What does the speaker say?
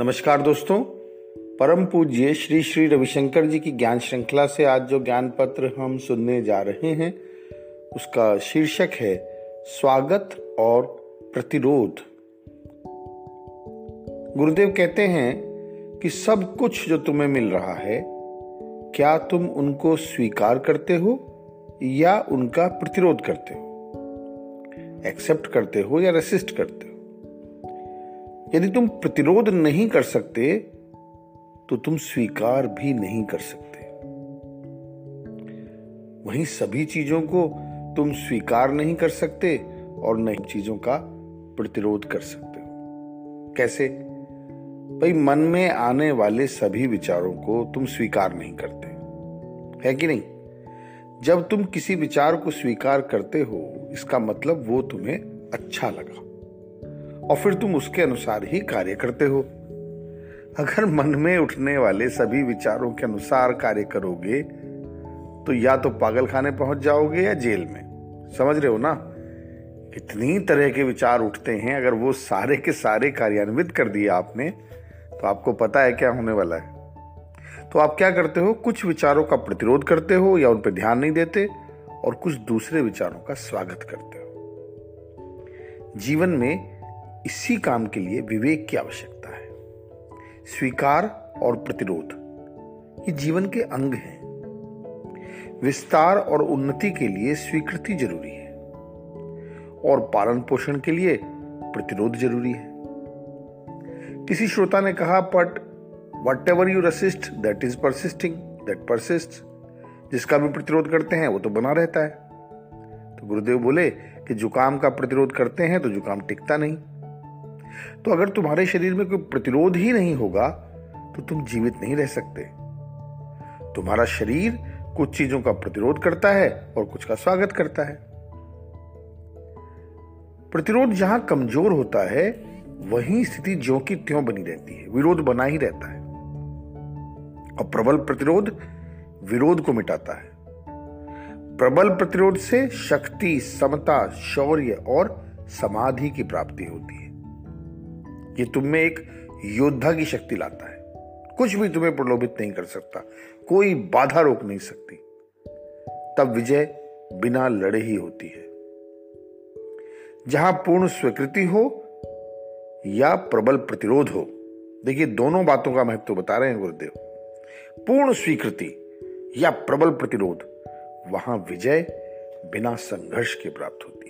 नमस्कार दोस्तों। परम पूज्य श्री श्री रविशंकर जी की ज्ञान श्रृंखला से आज जो ज्ञान पत्र हम सुनने जा रहे हैं, उसका शीर्षक है स्वागत और प्रतिरोध। गुरुदेव कहते हैं कि सब कुछ जो तुम्हें मिल रहा है, क्या तुम उनको स्वीकार करते हो या उनका प्रतिरोध करते हो? एक्सेप्ट करते हो या रेसिस्ट करते हो? यदि तुम प्रतिरोध नहीं कर सकते तो तुम स्वीकार भी नहीं कर सकते। वहीं सभी चीज़ों को तुम स्वीकार नहीं कर सकते और नई चीज़ों का प्रतिरोध कर सकते हो। कैसे? भाई, मन में आने वाले सभी विचारों को तुम स्वीकार नहीं करते। है कि नहीं? जब तुम किसी विचार को स्वीकार करते हो, इसका मतलब वो तुम्हें अच्छा लगा। और फिर तुम उसके अनुसार ही कार्य करते हो। अगर मन में उठने वाले सभी विचारों के अनुसार कार्य करोगे तो या तो पागल खाने पहुँच जाओगे या जेल में। समझ रहे हो ना? इतनी तरह के विचार उठते हैं, अगर वो सारे के सारे कार्यान्वित कर दिए आपने तो आपको पता है क्या होने वाला है। तो आप क्या करते हो? कुछ विचारों का प्रतिरोध करते हो या उन पर ध्यान नहीं देते और कुछ दूसरे विचारों का स्वागत करते हो। जीवन में इसी काम के लिए विवेक की आवश्यकता है। स्वीकार और प्रतिरोध, ये जीवन के अंग हैं। विस्तार और उन्नति के लिए स्वीकृति ज़रूरी है। और पालन पोषण के लिए प्रतिरोध ज़रूरी है। किसी श्रोता ने कहा but whatever you resist that is persisting that persist जिसका भी प्रतिरोध करते हैं, वो तो बना रहता है। तो गुरुदेव बोले कि जुकाम का प्रतिरोध करते हैं तो जुकाम टिकता नहीं। तो अगर तुम्हारे शरीर में कोई प्रतिरोध ही नहीं होगा तो तुम जीवित नहीं रह सकते। तुम्हारा शरीर कुछ चीज़ों का प्रतिरोध करता है और कुछ का स्वागत करता है। प्रतिरोध जहाँ कमज़ोर होता है, वहीं स्थिति ज्यो की त्यों बनी रहती है। विरोध बना ही रहता है। और प्रबल प्रतिरोध विरोध को मिटाता है। प्रबल प्रतिरोध से शक्ति, समता, शौर्य और समाधि की प्राप्ति होती है। ये तुम में एक योद्धा की शक्ति लाता है। कुछ भी तुम्हें प्रलोभित नहीं कर सकता। कोई बाधा रोक नहीं सकती। तब विजय बिना लड़े ही होती है। जहाँ पूर्ण स्वीकृति हो या प्रबल प्रतिरोध हो। देखिए, दोनों बातों का महत्व बता रहे हैं गुरुदेव। पूर्ण स्वीकृति या प्रबल प्रतिरोध, वहाँ विजय बिना संघर्ष के प्राप्त होती है।